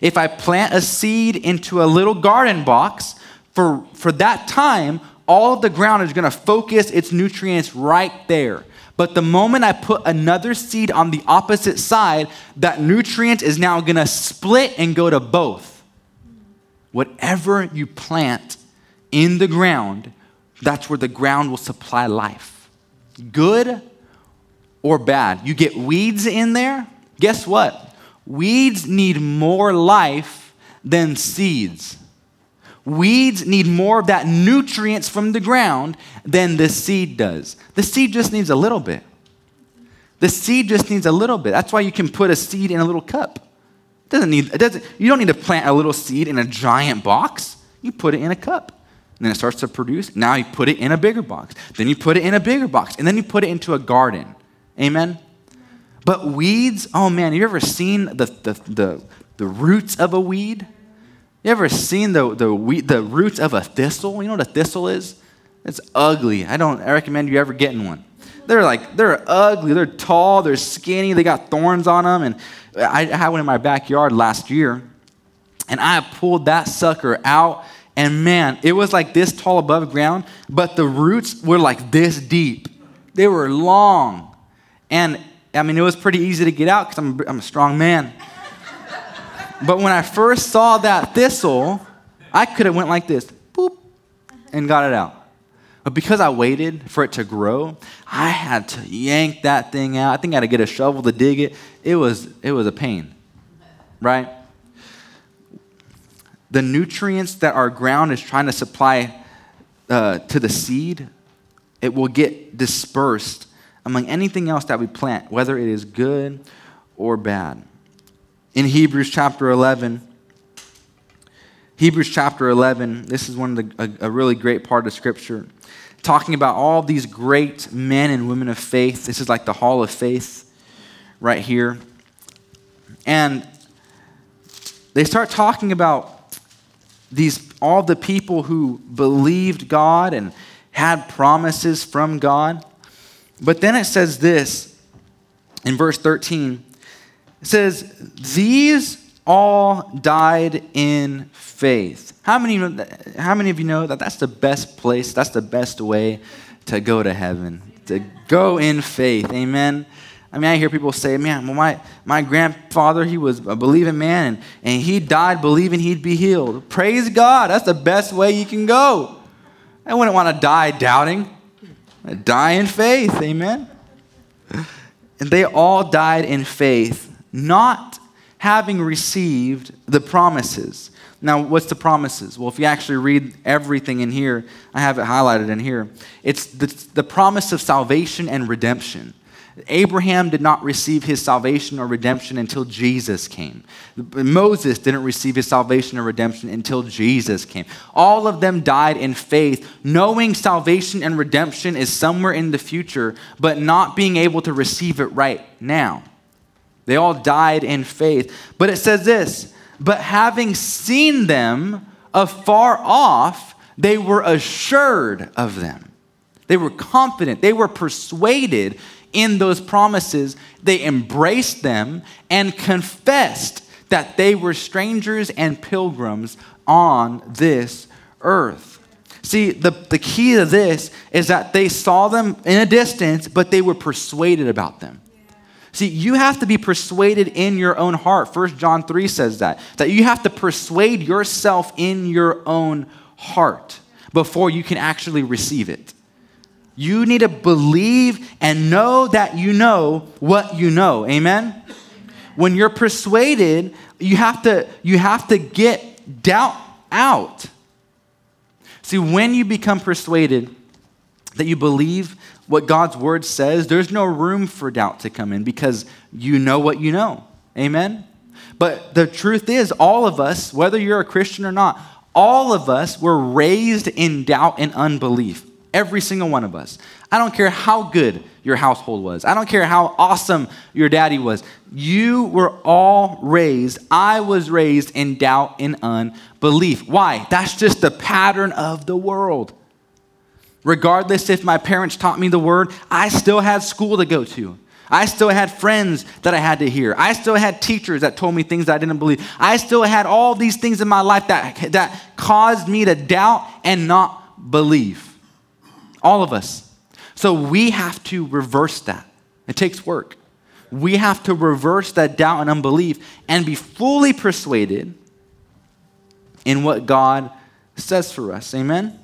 If I plant a seed into a little garden box, for, for that time, all of the ground is going to focus its nutrients right there. But the moment I put another seed on the opposite side, that nutrient is now going to split and go to both. whatever you plant in the ground, that's where the ground will supply life. Good or bad. You get weeds in there, guess what? Weeds need more life than seeds. Weeds need more of that nutrients from the ground than the seed does. The seed just needs a little bit. The seed just needs a little bit. That's why you can put a seed in a little cup. It doesn't need, it doesn't, you don't need to plant a little seed in a giant box. You put it in a cup. And then it starts to produce. Now you put it in a bigger box. Then you put it in a bigger box. And then you put it into a garden. Amen? But weeds, oh man, you ever seen the, the, the, the roots of a weed? You ever seen the, the, the roots of a thistle? You know what a thistle is? It's ugly. I don't I recommend you ever getting one. They're like, they're ugly. They're tall. They're skinny. They got thorns on them. And I had one in my backyard last year. And I pulled that sucker out. And man, it was like this tall above ground, but the roots were like this deep. They were long. And I mean, it was pretty easy to get out because I'm, I'm a strong man. but when I first saw that thistle, I could have went like this, boop, and got it out. But because I waited for it to grow, I had to yank that thing out. I think I had to get a shovel to dig it. It was, it was a pain, right? The nutrients that our ground is trying to supply uh, to the seed, it will get dispersed among anything else that we plant, whether it is good or bad. In Hebrews chapter 11, Hebrews chapter 11, this is one of the, a, a really great part of Scripture, talking about all these great men and women of faith. This is like the hall of faith right here. And they start talking about these all the people who believed God and had promises from God. But then it says this in verse 13 it says, These all died in faith. How many, how many of you know that that's the best place, that's the best way to go to heaven? To go in faith. Amen. I mean, I hear people say, man, well, my, my grandfather, he was a believing man, and, and he died believing he'd be healed. Praise God. That's the best way you can go. I wouldn't want to die doubting. Die in faith, amen? And they all died in faith, not having received the promises. Now, what's the promises? Well, if you actually read everything in here, I have it highlighted in here. It's the, the promise of salvation and redemption. Abraham did not receive his salvation or redemption until Jesus came. Moses didn't receive his salvation or redemption until Jesus came. All of them died in faith, knowing salvation and redemption is somewhere in the future, but not being able to receive it right now. They all died in faith. But it says this but having seen them afar off, they were assured of them. They were confident. They were persuaded in those promises, they embraced them and confessed that they were strangers and pilgrims on this earth. See, the, the key to this is that they saw them in a distance, but they were persuaded about them. See, you have to be persuaded in your own heart. First John 3 says that. That you have to persuade yourself in your own heart before you can actually receive it. You need to believe and know that you know what you know. Amen? When you're persuaded, you have to, you have to get doubt out. See, when you become persuaded that you believe what God's word says, there's no room for doubt to come in because you know what you know. Amen? But the truth is, all of us, whether you're a Christian or not, all of us were raised in doubt and unbelief. Every single one of us. I don't care how good your household was. I don't care how awesome your daddy was. You were all raised, I was raised in doubt and unbelief. Why? That's just the pattern of the world. Regardless if my parents taught me the word, I still had school to go to. I still had friends that I had to hear. I still had teachers that told me things I didn't believe. I still had all these things in my life that, that caused me to doubt and not believe. All of us. So we have to reverse that. It takes work. We have to reverse that doubt and unbelief and be fully persuaded in what God says for us. Amen?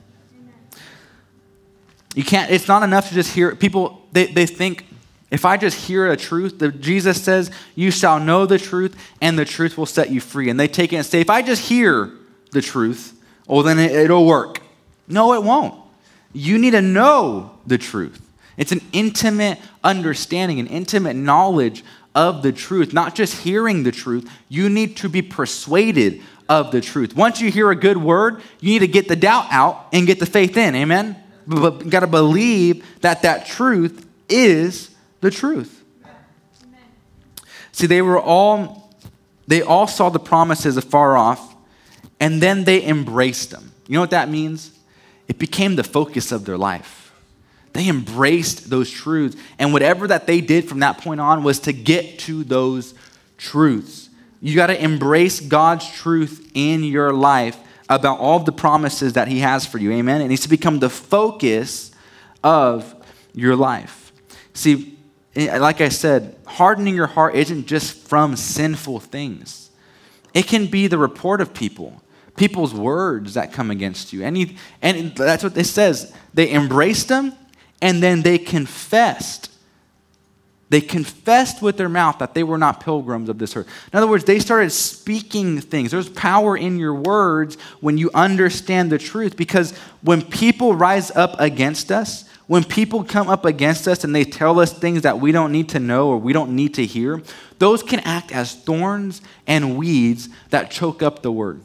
You can't, it's not enough to just hear people, they, they think, if I just hear a truth, the, Jesus says, You shall know the truth, and the truth will set you free. And they take it and say, If I just hear the truth, well, then it, it'll work. No, it won't. You need to know the truth. It's an intimate understanding, an intimate knowledge of the truth, not just hearing the truth. You need to be persuaded of the truth. Once you hear a good word, you need to get the doubt out and get the faith in. Amen? But you got to believe that that truth is the truth. Amen. See, they were all, they all saw the promises afar off, and then they embraced them. You know what that means? It became the focus of their life. They embraced those truths. And whatever that they did from that point on was to get to those truths. You got to embrace God's truth in your life about all the promises that He has for you. Amen. It needs to become the focus of your life. See, eh, like I said, hardening your heart isn't just from sinful things, it can be the report of people people's words that come against you. And, and that's what it says. They embraced them and then they confessed. They confessed with their mouth that they were not pilgrims of this earth. In other words, they started speaking things. There's power in your words when you understand the truth because when people rise up against us, when people come up against us and they tell us things that we don't need to know or we don't need to hear, those can act as thorns and weeds that choke up the word.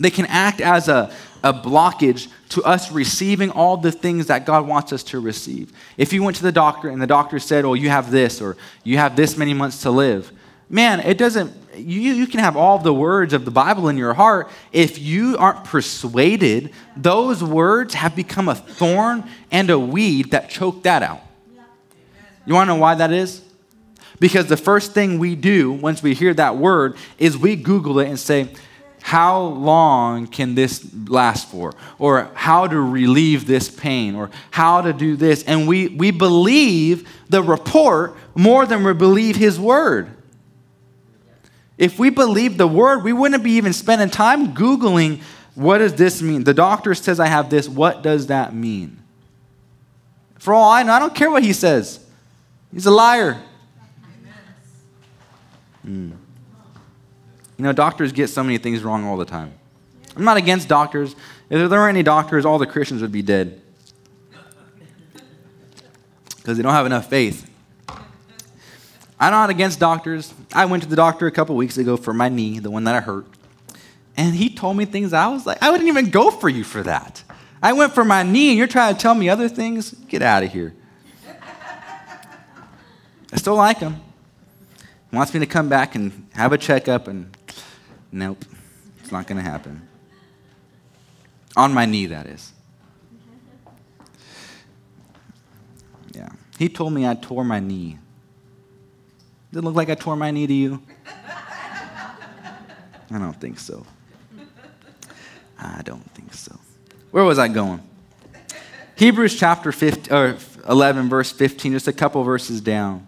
They can act as a, a blockage to us receiving all the things that God wants us to receive. If you went to the doctor and the doctor said, Oh, you have this, or you have this many months to live, man, it doesn't, you, you can have all the words of the Bible in your heart. If you aren't persuaded, those words have become a thorn and a weed that choke that out. You want to know why that is? Because the first thing we do once we hear that word is we Google it and say, how long can this last for? Or how to relieve this pain? Or how to do this? And we, we believe the report more than we believe his word. If we believe the word, we wouldn't be even spending time Googling what does this mean? The doctor says I have this. What does that mean? For all I know, I don't care what he says. He's a liar. Mm. You know, doctors get so many things wrong all the time. I'm not against doctors. If there weren't any doctors, all the Christians would be dead. Because they don't have enough faith. I'm not against doctors. I went to the doctor a couple weeks ago for my knee, the one that I hurt. And he told me things I was like, I wouldn't even go for you for that. I went for my knee and you're trying to tell me other things? Get out of here. I still like him. He wants me to come back and have a checkup and Nope, it's not going to happen. On my knee, that is. Yeah. He told me I tore my knee. Does it look like I tore my knee to you? I don't think so. I don't think so. Where was I going? Hebrews chapter 15, or 11, verse 15, just a couple verses down.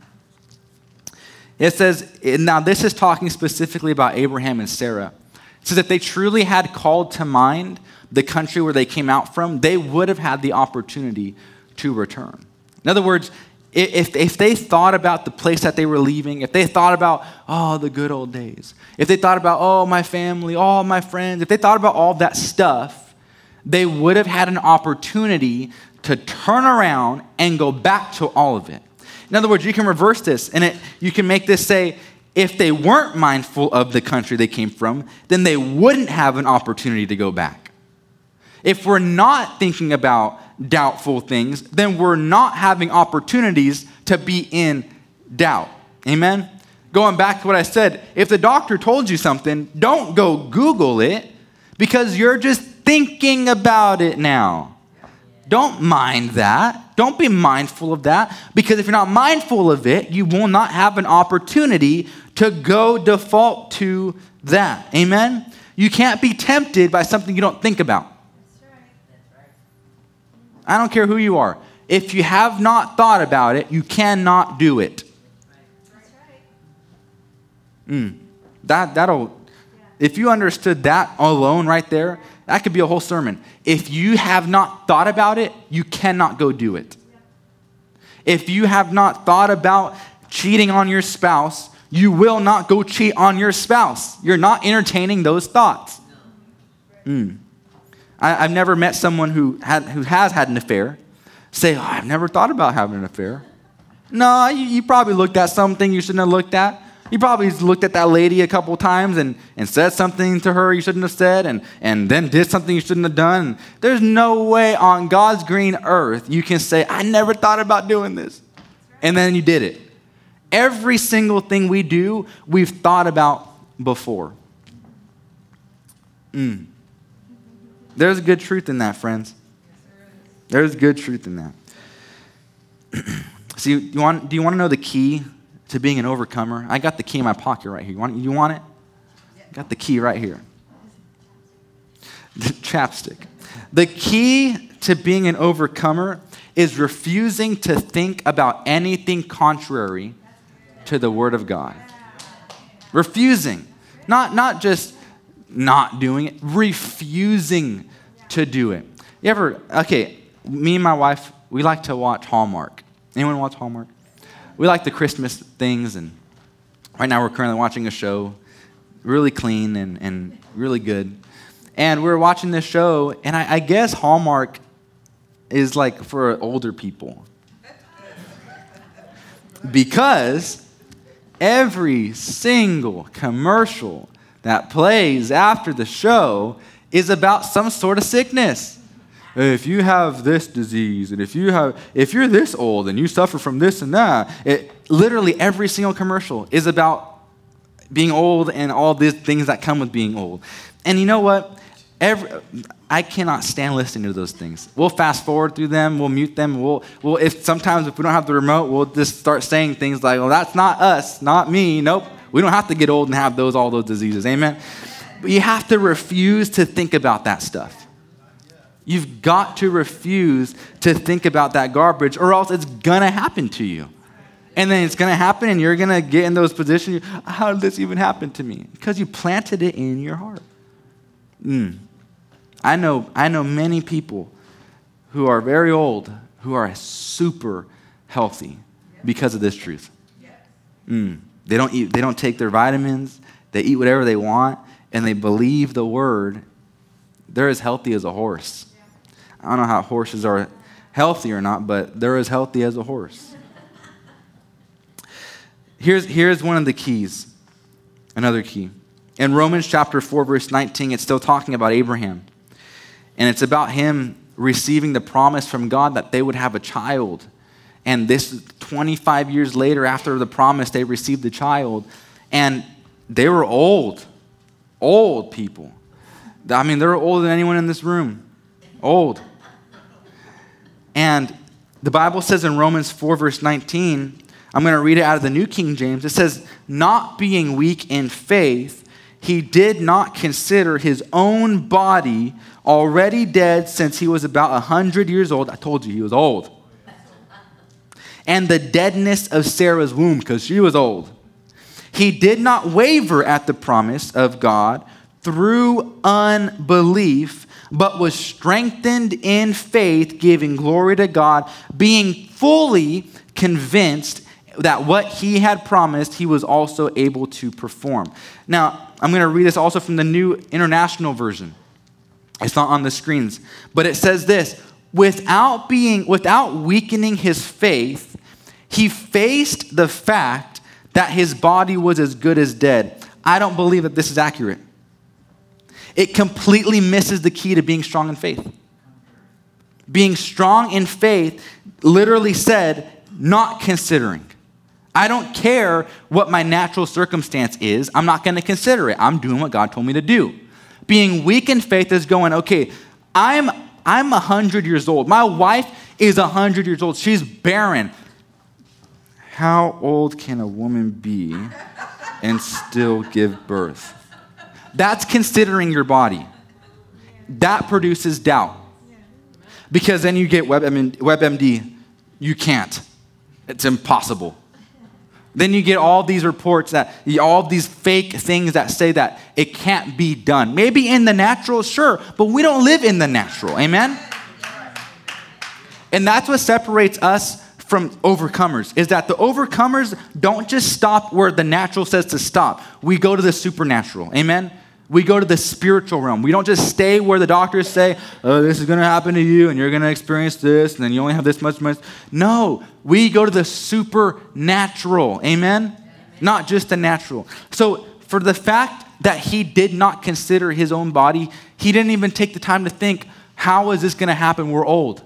It says, now this is talking specifically about Abraham and Sarah. It says that they truly had called to mind the country where they came out from, they would have had the opportunity to return. In other words, if, if they thought about the place that they were leaving, if they thought about, oh, the good old days, if they thought about, oh, my family, all my friends, if they thought about all that stuff, they would have had an opportunity to turn around and go back to all of it. In other words, you can reverse this and it, you can make this say, if they weren't mindful of the country they came from, then they wouldn't have an opportunity to go back. If we're not thinking about doubtful things, then we're not having opportunities to be in doubt. Amen? Going back to what I said, if the doctor told you something, don't go Google it because you're just thinking about it now. Don't mind that. Don't be mindful of that because if you're not mindful of it, you will not have an opportunity to go default to that. Amen? You can't be tempted by something you don't think about. I don't care who you are. If you have not thought about it, you cannot do it. Mm. That, that'll, if you understood that alone right there, that could be a whole sermon. If you have not thought about it, you cannot go do it. If you have not thought about cheating on your spouse, you will not go cheat on your spouse. You're not entertaining those thoughts. Mm. I, have never met someone who, had, who has had an affair say, oh, I've never thought about having an affair. No, you, you probably looked at something you shouldn't have looked at. You probably looked at that lady a couple times and, and said something to her you shouldn't have said and, and then did something you shouldn't have done. There's no way on God's green earth you can say, I never thought about doing this. And then you did it. Every single thing we do, we've thought about before. Mm. There's good truth in that, friends. There's good truth in that. See, you want, do you want to know the key to being an overcomer? I got the key in my pocket right here. You want, you want it? Got the key right here. The chapstick. The key to being an overcomer is refusing to think about anything contrary to the Word of God. Refusing. Not, not just not doing it, refusing to do it. You ever, okay, me and my wife, we like to watch Hallmark. Anyone watch Hallmark? We like the Christmas things, and right now we're currently watching a show, really clean and, and really good. And we are watching this show, and I, I guess Hallmark is like for older people. because every single commercial that plays after the show is about some sort of sickness. If you have this disease, and if you have, if you're this old and you suffer from this and that, it, literally every single commercial is about being old and all these things that come with being old. And you know what? Every, I cannot stand listening to those things. We'll fast forward through them. We'll mute them. We'll, we'll if sometimes if we don't have the remote, we'll just start saying things like, "Well, that's not us, not me." Nope. We don't have to get old and have those all those diseases. Amen. But you have to refuse to think about that stuff. You've got to refuse to think about that garbage, or else it's gonna happen to you. And then it's gonna happen, and you're gonna get in those positions. How did this even happen to me? Because you planted it in your heart. Mm. I know, I know many people who are very old who are super healthy because of this truth. Mm. They don't eat, they don't take their vitamins, they eat whatever they want, and they believe the word. They're as healthy as a horse. I don't know how horses are healthy or not, but they're as healthy as a horse. Here's, here's one of the keys, another key. In Romans chapter 4, verse 19, it's still talking about Abraham. And it's about him receiving the promise from God that they would have a child. And this 25 years later, after the promise, they received the child. And they were old, old people. I mean, they're older than anyone in this room. Old. And the Bible says in Romans 4, verse 19, I'm going to read it out of the New King James. It says, Not being weak in faith, he did not consider his own body already dead since he was about 100 years old. I told you he was old. And the deadness of Sarah's womb, because she was old. He did not waver at the promise of God through unbelief, but was strengthened in faith, giving glory to God, being fully convinced that what he had promised, he was also able to perform. Now, I'm going to read this also from the New International Version. It's not on the screens, but it says this without being without weakening his faith, he faced the fact that his body was as good as dead. I don't believe that this is accurate. It completely misses the key to being strong in faith. Being strong in faith literally said, not considering. I don't care what my natural circumstance is. I'm not going to consider it. I'm doing what God told me to do. Being weak in faith is going, okay, I'm I'm 100 years old. My wife is 100 years old. She's barren. How old can a woman be and still give birth? That's considering your body. That produces doubt. Because then you get WebMD, you can't. It's impossible. Then you get all these reports that, all these fake things that say that it can't be done. Maybe in the natural, sure, but we don't live in the natural. Amen? And that's what separates us from overcomers is that the overcomers don't just stop where the natural says to stop. We go to the supernatural. Amen? We go to the spiritual realm. We don't just stay where the doctors say, oh, this is going to happen to you and you're going to experience this and then you only have this much money. No, we go to the supernatural. Amen? Amen? Not just the natural. So, for the fact that he did not consider his own body, he didn't even take the time to think, how is this going to happen? We're old.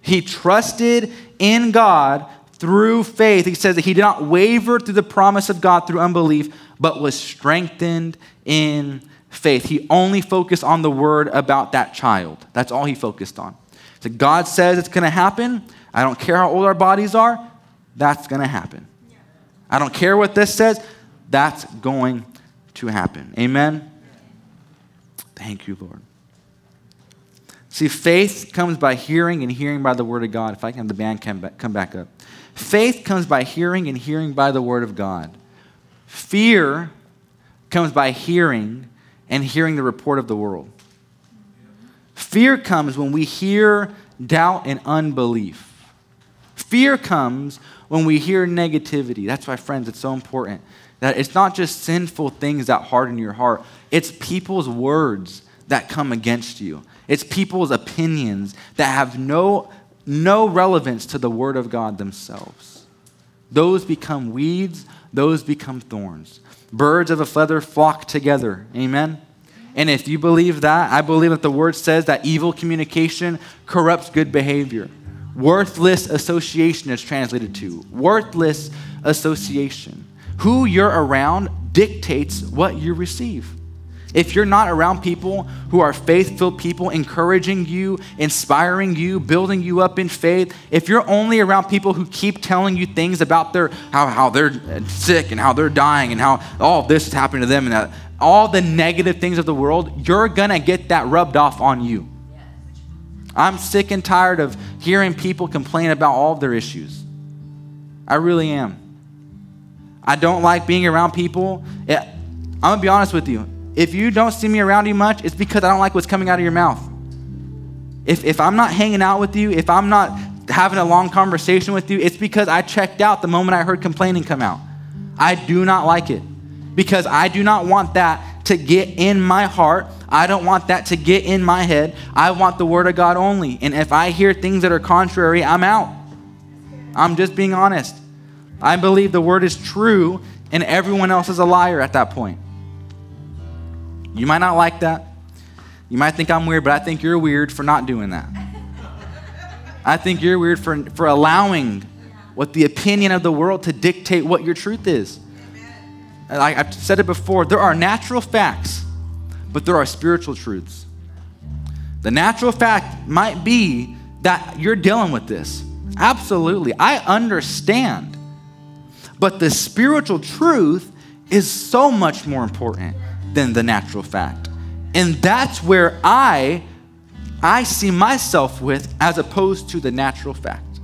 He trusted in God through faith. He says that he did not waver through the promise of God through unbelief, but was strengthened in faith. He only focused on the word about that child. That's all he focused on. So God says it's going to happen. I don't care how old our bodies are, that's going to happen. I don't care what this says, that's going to happen. Amen? Thank you, Lord. See, faith comes by hearing and hearing by the word of God. If I can have the band come back, come back up. Faith comes by hearing and hearing by the word of God. Fear comes by hearing and hearing the report of the world. Fear comes when we hear doubt and unbelief. Fear comes when we hear negativity. That's why, friends, it's so important that it's not just sinful things that harden your heart, it's people's words that come against you. It's people's opinions that have no, no relevance to the Word of God themselves. Those become weeds, those become thorns. Birds of a feather flock together. Amen? And if you believe that, I believe that the Word says that evil communication corrupts good behavior. Worthless association is translated to. Worthless association. Who you're around dictates what you receive. If you're not around people who are faith filled people, encouraging you, inspiring you, building you up in faith, if you're only around people who keep telling you things about their how, how they're sick and how they're dying and how all this is happening to them and that, all the negative things of the world, you're gonna get that rubbed off on you. I'm sick and tired of hearing people complain about all of their issues. I really am. I don't like being around people. I'm gonna be honest with you if you don't see me around you much, it's because I don't like what's coming out of your mouth. If, if I'm not hanging out with you, if I'm not having a long conversation with you, it's because I checked out the moment I heard complaining come out. I do not like it because I do not want that to get in my heart. I don't want that to get in my head. I want the Word of God only. And if I hear things that are contrary, I'm out. I'm just being honest. I believe the Word is true and everyone else is a liar at that point. You might not like that. You might think I'm weird, but I think you're weird for not doing that. I think you're weird for, for allowing what the opinion of the world to dictate what your truth is. Like I've said it before, there are natural facts, but there are spiritual truths. The natural fact might be that you're dealing with this. Absolutely. I understand. But the spiritual truth is so much more important than the natural fact. And that's where I I see myself with as opposed to the natural fact.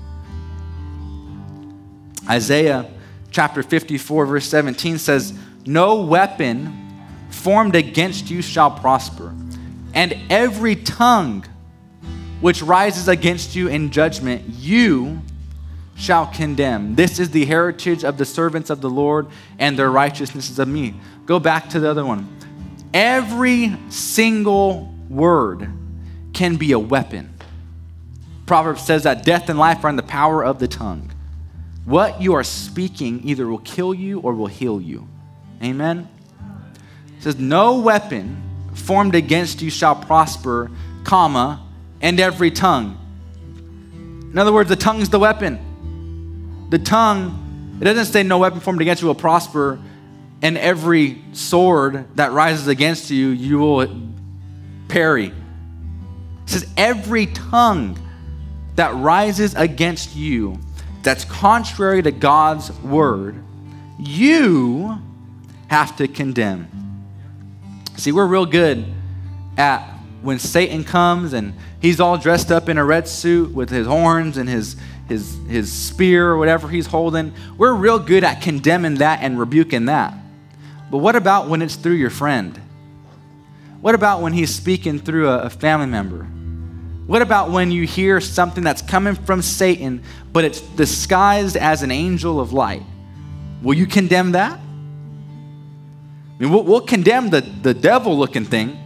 Isaiah chapter 54 verse 17 says, "No weapon formed against you shall prosper, and every tongue which rises against you in judgment you shall condemn. This is the heritage of the servants of the Lord, and their righteousness is of me." Go back to the other one. Every single word can be a weapon. Proverbs says that death and life are in the power of the tongue. What you are speaking either will kill you or will heal you. Amen? It says, No weapon formed against you shall prosper, comma, and every tongue. In other words, the tongue is the weapon. The tongue, it doesn't say no weapon formed against you will prosper and every sword that rises against you, you will parry. It says, every tongue that rises against you, that's contrary to God's word, you have to condemn. See, we're real good at when Satan comes and he's all dressed up in a red suit with his horns and his his, his spear or whatever he's holding. We're real good at condemning that and rebuking that. But what about when it's through your friend? What about when he's speaking through a, a family member? What about when you hear something that's coming from Satan, but it's disguised as an angel of light? Will you condemn that? I mean, we'll, we'll condemn the, the devil looking thing,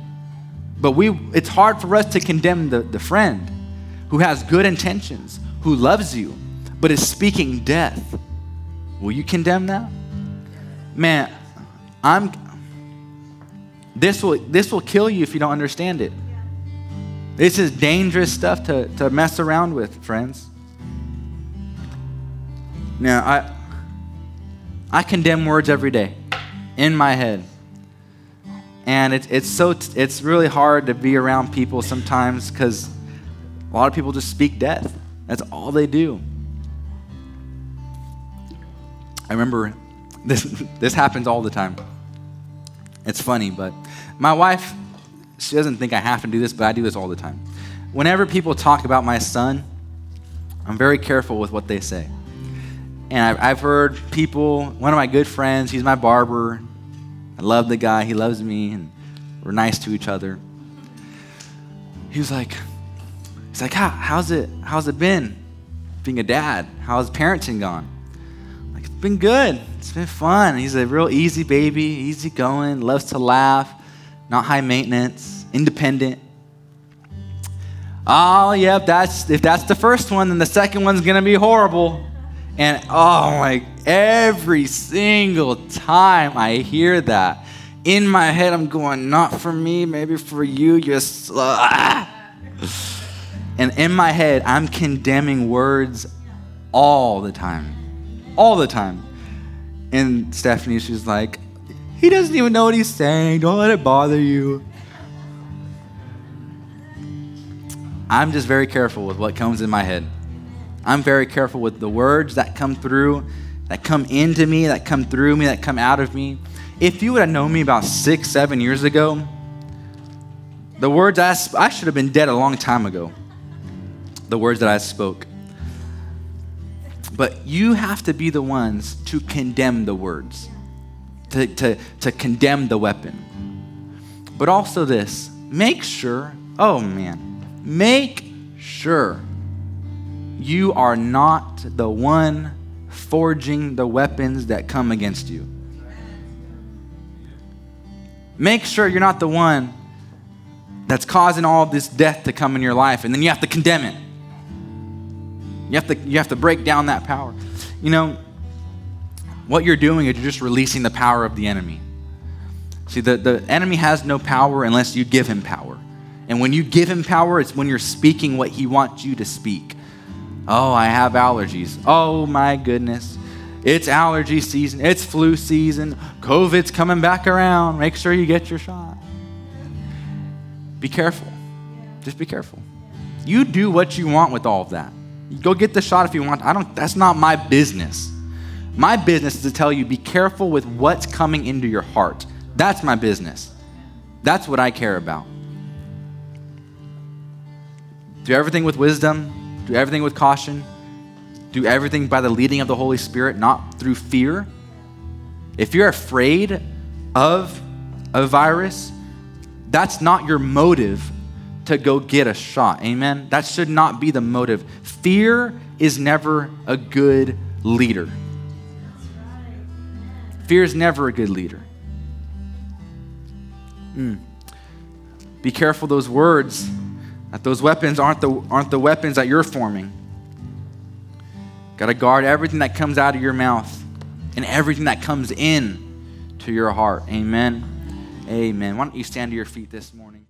but we, it's hard for us to condemn the, the friend who has good intentions, who loves you, but is speaking death. Will you condemn that? Man, I'm this will this will kill you if you don't understand it. This is dangerous stuff to, to mess around with, friends. Now I I condemn words every day in my head. And it's it's so it's really hard to be around people sometimes because a lot of people just speak death. That's all they do. I remember this, this happens all the time. It's funny, but my wife, she doesn't think I have to do this, but I do this all the time. Whenever people talk about my son, I'm very careful with what they say. And I've, heard people, one of my good friends, he's my barber. I love the guy, he loves me, and we're nice to each other. He was like, he's like, How, how's it, how's it been being a dad? How's parenting gone? Like, been good. It's been fun. He's a real easy baby, easy going, loves to laugh, not high maintenance, independent. Oh, yep, that's if that's the first one, then the second one's gonna be horrible. And oh my, every single time I hear that, in my head I'm going, not for me, maybe for you, you're ah. And in my head, I'm condemning words all the time. All the time. And Stephanie, she's like, he doesn't even know what he's saying. Don't let it bother you. I'm just very careful with what comes in my head. I'm very careful with the words that come through, that come into me, that come through me, that come out of me. If you would have known me about six, seven years ago, the words I, sp- I should have been dead a long time ago. The words that I spoke. But you have to be the ones to condemn the words, to, to, to condemn the weapon. But also, this make sure, oh man, make sure you are not the one forging the weapons that come against you. Make sure you're not the one that's causing all this death to come in your life, and then you have to condemn it. You have to, you have to break down that power. You know, what you're doing is you're just releasing the power of the enemy. See, the, the enemy has no power unless you give him power. And when you give him power, it's when you're speaking what he wants you to speak. Oh, I have allergies. Oh, my goodness. It's allergy season. It's flu season. COVID's coming back around. Make sure you get your shot. Be careful. Just be careful. You do what you want with all of that. Go get the shot if you want. I don't that's not my business. My business is to tell you be careful with what's coming into your heart. That's my business. That's what I care about. Do everything with wisdom, do everything with caution, do everything by the leading of the Holy Spirit, not through fear. If you're afraid of a virus, that's not your motive to go get a shot. Amen? That should not be the motive. Fear is never a good leader. Fear is never a good leader. Mm. Be careful those words, that those weapons aren't the, aren't the weapons that you're forming. Got to guard everything that comes out of your mouth and everything that comes in to your heart. Amen. Amen. Why don't you stand to your feet this morning?